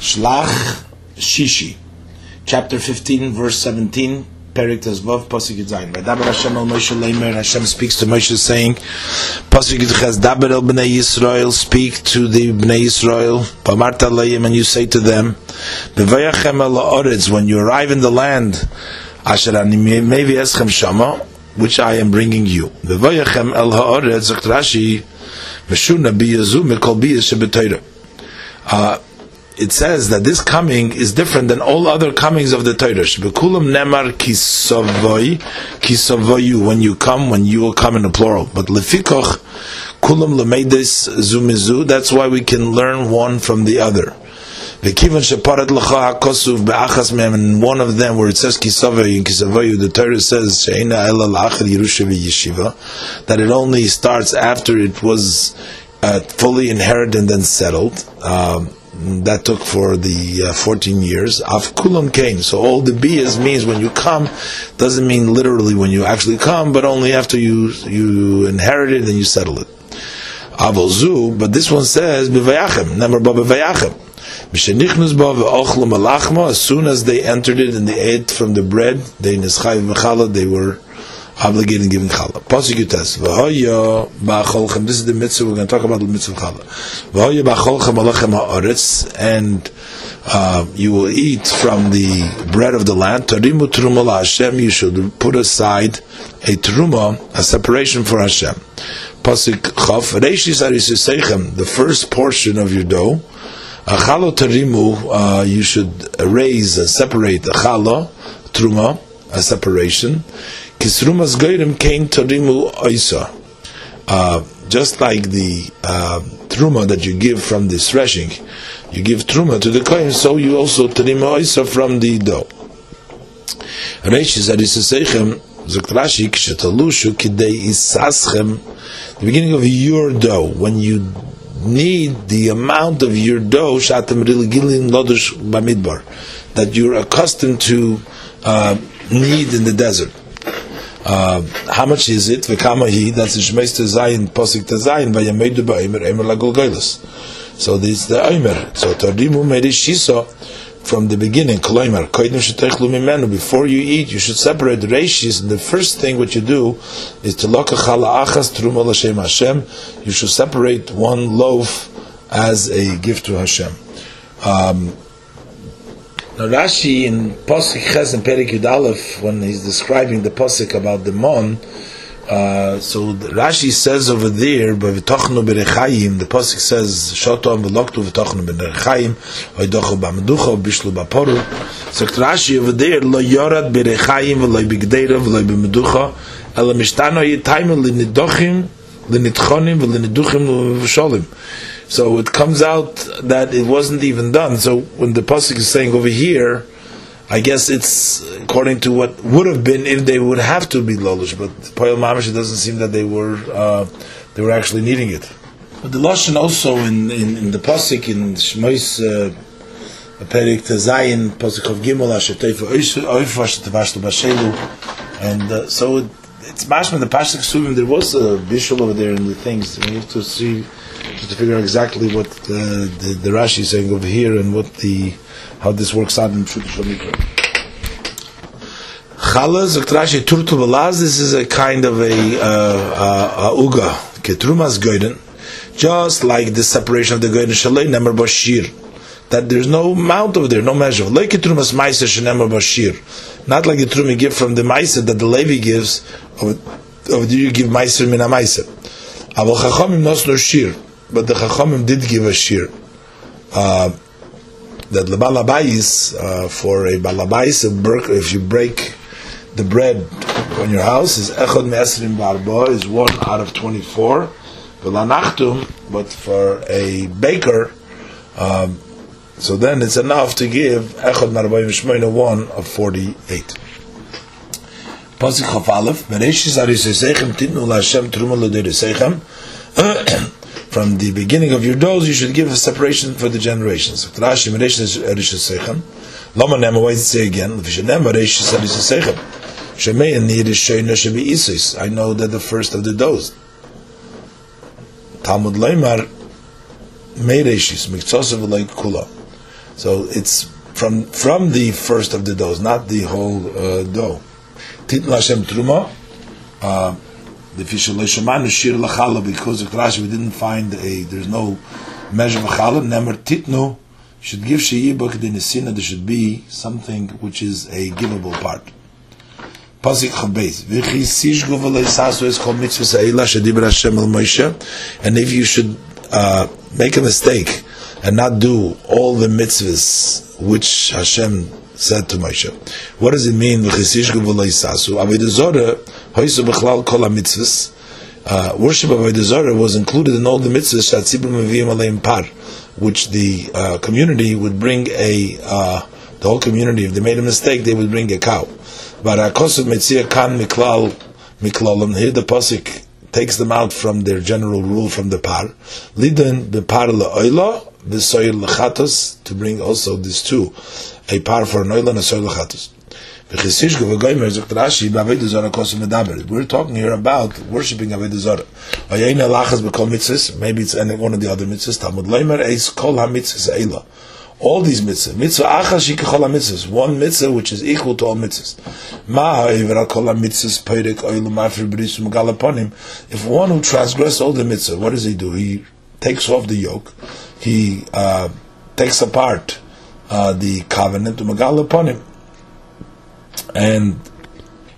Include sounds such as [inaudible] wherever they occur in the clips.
Shlach Shishi, chapter 15, verse 17, Perik Tezvav, Pasuk Yitzayin. Vadaber Hashem el Moshe Leimer, Hashem speaks to Moshe saying, Pasuk Yitchaz, Daber el Bnei Yisrael, speak to the Bnei Yisrael, Pamarta Leim, and you say to them, Bevayachem el Oretz, when you arrive in the land, Asher ani mevi eschem shama, which I am bringing you. Bevayachem el Ha'oretz, Zakt Rashi, Meshuna biyazu mikol biyaz shebetayra. Uh, it says that this coming is different than all other comings of the Torah. Bekulam nemar kisavoy, kisavoyu, when you come, when you will come in the plural. But lefikoch, kulam lemedis zumizu, that's why we can learn one from the other. V'kivan sheparat l'cha hakosuv be'achas mem, and one of them where it says kisavoyu and kisavoyu, the Torah says she'ena ela la'achar yerusha v'yeshiva, that it only starts after it was uh, fully inherited and then settled. Um, that took for the uh, 14 years. Av kulam came. So all the biyas means when you come, doesn't mean literally when you actually come, but only after you you inherit it and you settle it. Avozu, but this one says b'vayachem, number b'vayachem. As soon as they entered it and they ate from the bread, they they were obligated in giving challah. Pasuk Yutes. V'hoya ba'acholchem. This is the mitzvah. We're going to talk about the mitzvah of challah. V'hoya ba'acholchem alachem ha'aretz. And uh, you will eat from the bread of the land. Tarimu truma Hashem. You should put aside a truma, a separation for Hashem. Pasuk Chav. Reishis arisisechem. The first portion of your dough. Achalo tarimu. Uh, you should raise, uh, separate challah, truma, a separation. Kisrumas Goyrim came Torimu Oisa. Uh, just like the uh, truma that you give from the threshing, you give truma to the kohen, so you also Torimu Oisa from the dough. Reishis Arisasechem Zokt Rashi Kshetalushu Kidei Isaschem the beginning of your dough, when you need the amount of your dough, Shatem Rilgilin Lodush Bamidbar, that you're accustomed to uh, need in the desert. Uh, how much is it? V'kama That's the Shmeis Tezayin Posik Tezayin Vayamedu Ba'Imer Emer Lagolgoilos. So this is the Eimer. So Tarimu Meri Shiso from the beginning. Kloimer Koidim Shetechlu Mimenu. Before you eat, you should separate the reishis. And the first thing what you do is to loka chala achas truma l'shem Hashem. You should separate one loaf as a gift to Hashem. Um, Rashi in Pasuk Ches and Perik Yud Aleph, when he's describing the Pasuk about the Mon, uh, so Rashi says over there, "B'v'tochnu b'rechayim." The pasuk says, "Shotom v'loktu v'tochnu b'rechayim, oidochu b'amducha b'ishlu b'poru." So Rashi over there, "Lo yorad b'rechayim v'lo b'gdeira v'lo b'meducha, ela mishtano yitayim l'nidochim l'nitchonim v'l'niduchim v'sholim." So it comes out that it wasn't even done. So when the pasuk is saying over here, I guess it's according to what would have been if they would have to be lolush. But Poyel Mamish, it doesn't seem that they were uh, they were actually needing it. But the lashon also in, in, in the pasuk in Shmois uh, Perik Tezayin pasuk of Gimel Asheteifu Oifash Tevashtu Bashelu, and uh, so it, it's mashma the pasuk Suvim. There was a visual over there in the things. We have to see to figure out exactly what the, the, Rashi is saying over here and what the how this works out in Pshut. Chalaz, Rashi Turtu Balaz, this is a kind of a, uh, uh, uga, Ketrumas Goyden, just like the separation of the Goyden Shalei, Nemer Bashir, that there's no amount over there, no measure. Like Ketrumas Maisa Shenemer Bashir, not like the Trum you give from the Maisa that the Levi gives, over there you give Maisa Mina Maisa. Aval Chachamim Nos No Shir, but the Chachamim did give a shir. Uh, that the balabais uh, for a balabais, if you break the bread on your house, is echad me'esrim barba, is one out of twenty-four. V'lanachtum, but for a baker, um, so then it's enough to give echad marbayim shmoina one of forty-eight. Pasuk Chaf Aleph, Bereshis arisesechem titnu laHashem truma l'deresechem [clears throat] from the beginning of your doors, you should give a separation for the generations. Rashi Meresh Sechem. Lama Nema, why say again? Sechem. Shemei and Nir Shena Shebi. I know that the first of the doors. Talmud Leimar Meireshis Mikzosav Like Kula. So it's from from the first of the doughs, not the whole uh, dough. Titn Hashem truma. Because of Rashi we didn't find a there's no measure of challah. Nemer titnu should give sheyibuk the nesina. There should be something which is a givable part. Pasik Chabez. V'chi sishgu v'leisasu is called mitzvah sa'ila shadibra Hashem el Moshe. And if you should uh, make a mistake and not do all the mitzvahs which Hashem said to Moshe. What does it mean? Uh, worship of Avodah Zorah was included in all the mitzvahs par, which the uh, community would bring a, uh, the whole community, if they made a mistake, they would bring a cow. But Akosov Metzia Kan Miklal Miklalim, here the Pasik takes them out from their general rule from the par. Lidin the par la'oila, the soil lechatos, to bring also these two, a par for an oil and a soil lechatos. We're talking here about worshipping Avodah Zarah. Maybe it's one of the other mitzvahs. Talmud Leimer is kol ha-mitzvahs eila all these mitzvahs. Mitzvah achas shikachol mitzvahs. One mitzvah which is equal to all mitzvahs. Ma kol mitzvahs peirik oilu mafir b'risum galaponim. If one who transgressed all the mitzvah, what does he do? He takes off the yoke. He uh, takes apart uh, the covenant to megalaponim. And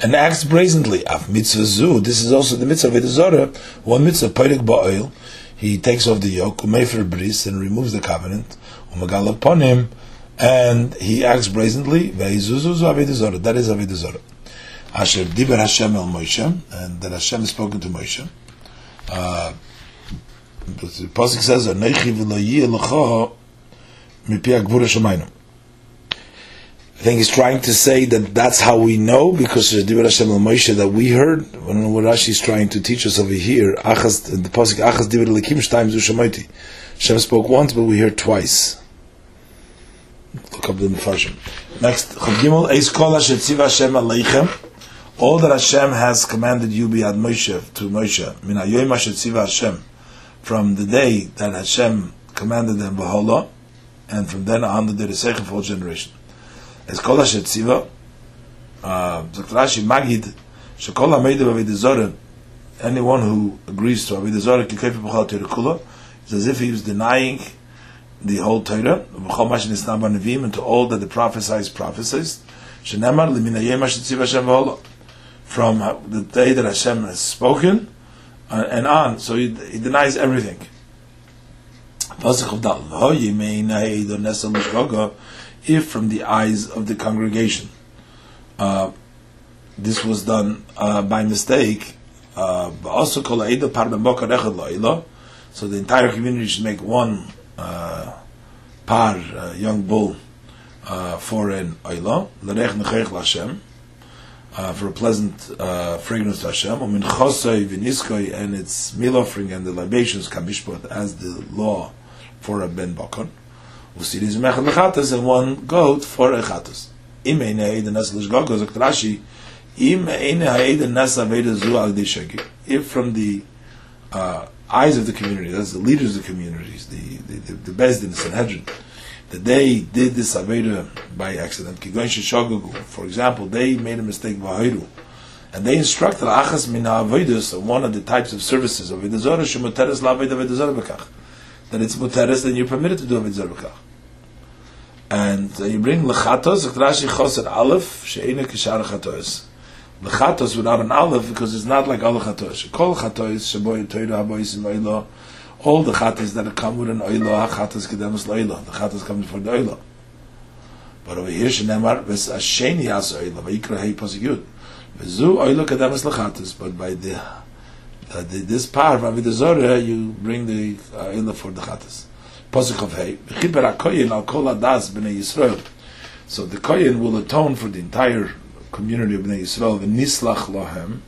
and acts brazenly. Af mitzvah zu. This is also the mitzvah of Zorah. One mitzvah peirik ba'oil. He takes off the yoke, umefer bris, and removes the covenant umagal upon him, and he acts brazenly. That is Avodah Zorah. Asher diber Hashem el Moshe, and that Hashem is spoken to Moshe. Uh, the pasuk says, I think he's trying to say that that's how we know because Dibar Hashem el Moshe that we heard. When what Rashi is trying to teach us over here, Achaz, the pasuk Achaz Dibar Lekim Shtaim Zu. Hashem spoke once, but we heard twice. Look up the Mepharshim. Next, Chav Gimel, Eis Kol Hashem Aleichem. All that Hashem has commanded you be ad Moshe, to Moshe, Min HaYoim Tziva Hashem, from the day that Hashem commanded them Bahola, and from then on the the second all generation. Eis Kol Tziva, uh, Zakt Rashi, Magid, Shekol HaMeide B'Avid Zorah, anyone who agrees to Avid Zorah, Kikayf B'Chal Terikula, it's as if he was denying the whole Torah, and to all that the prophesies prophesies. From the day that Hashem has spoken uh, and on, so he, he denies everything. If from the eyes of the congregation, uh, this was done uh, by mistake, uh, so the entire community should make one uh, par, uh, young bull, uh, for an oila, uh, for a pleasant uh, fragrance to Hashem, and its meal offering and the libations kamishpot as the law for a ben bakon, usiris mechad lechatas, and one goat for a chatas. Im eine the nes l'shgogo, zok Rashi, im eine ha'ed nes aveda zu al If from the uh, eyes of the community, that's the leaders of the communities, the the, the, the Bezdin, the Sanhedrin, that they did this Aveda by accident. For example, they made a mistake. And they instructed Achas min Avedus, one of the types of services of Vedazora, Shemuteres la Aveda Vedazora That it's Muteres, then you're permitted to do Vedazora Bekach. And uh, you bring Lechatos, Rashi Choset Aleph, She'ena Kishar Chatos the chatos without an aleph because it's not like all chatos. Kol chatos sheboy toira habois in oilo. All the chatos that come with an oilo, ha chatos kedemus loilo. The chatos come before the oilo. But over here shenemar ves asheni yas oilo vayikra hei posik yud. Vezu oilo kedemus lechatos. But by the uh, the, this part of the Zorah, you bring the uh, oilo for the chatos. Posik of hey. Yisrael. So the koyin will atone for the entire community of Bnei Yisrael, v'nislach lahem,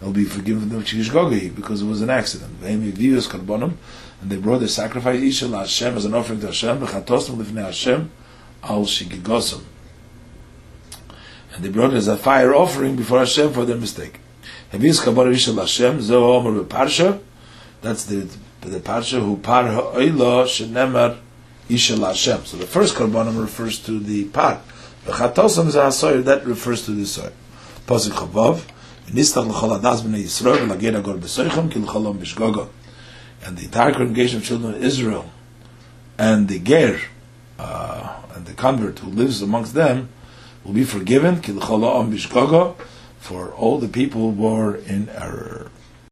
they'll be forgiven them chishgogi because it was an accident. And they brought their sacrifice Isha Hashem as an offering to Hashem, Hashem al. And they brought it as a fire offering before Hashem for their mistake. Zo omer that's the the parsha who par ha'oila shenemar Isha Hashem. So the first Karbanim refers to the pot. The Chatosam that refers to the Soyer. L'chol b'nei Yisrael, l'gera gor b'soichem, ki l'cholom b'shgogo. And the entire congregation of children of Israel, and the Ger, uh, and the convert who lives amongst them, will be forgiven, b'shgogo, for all the people were in error.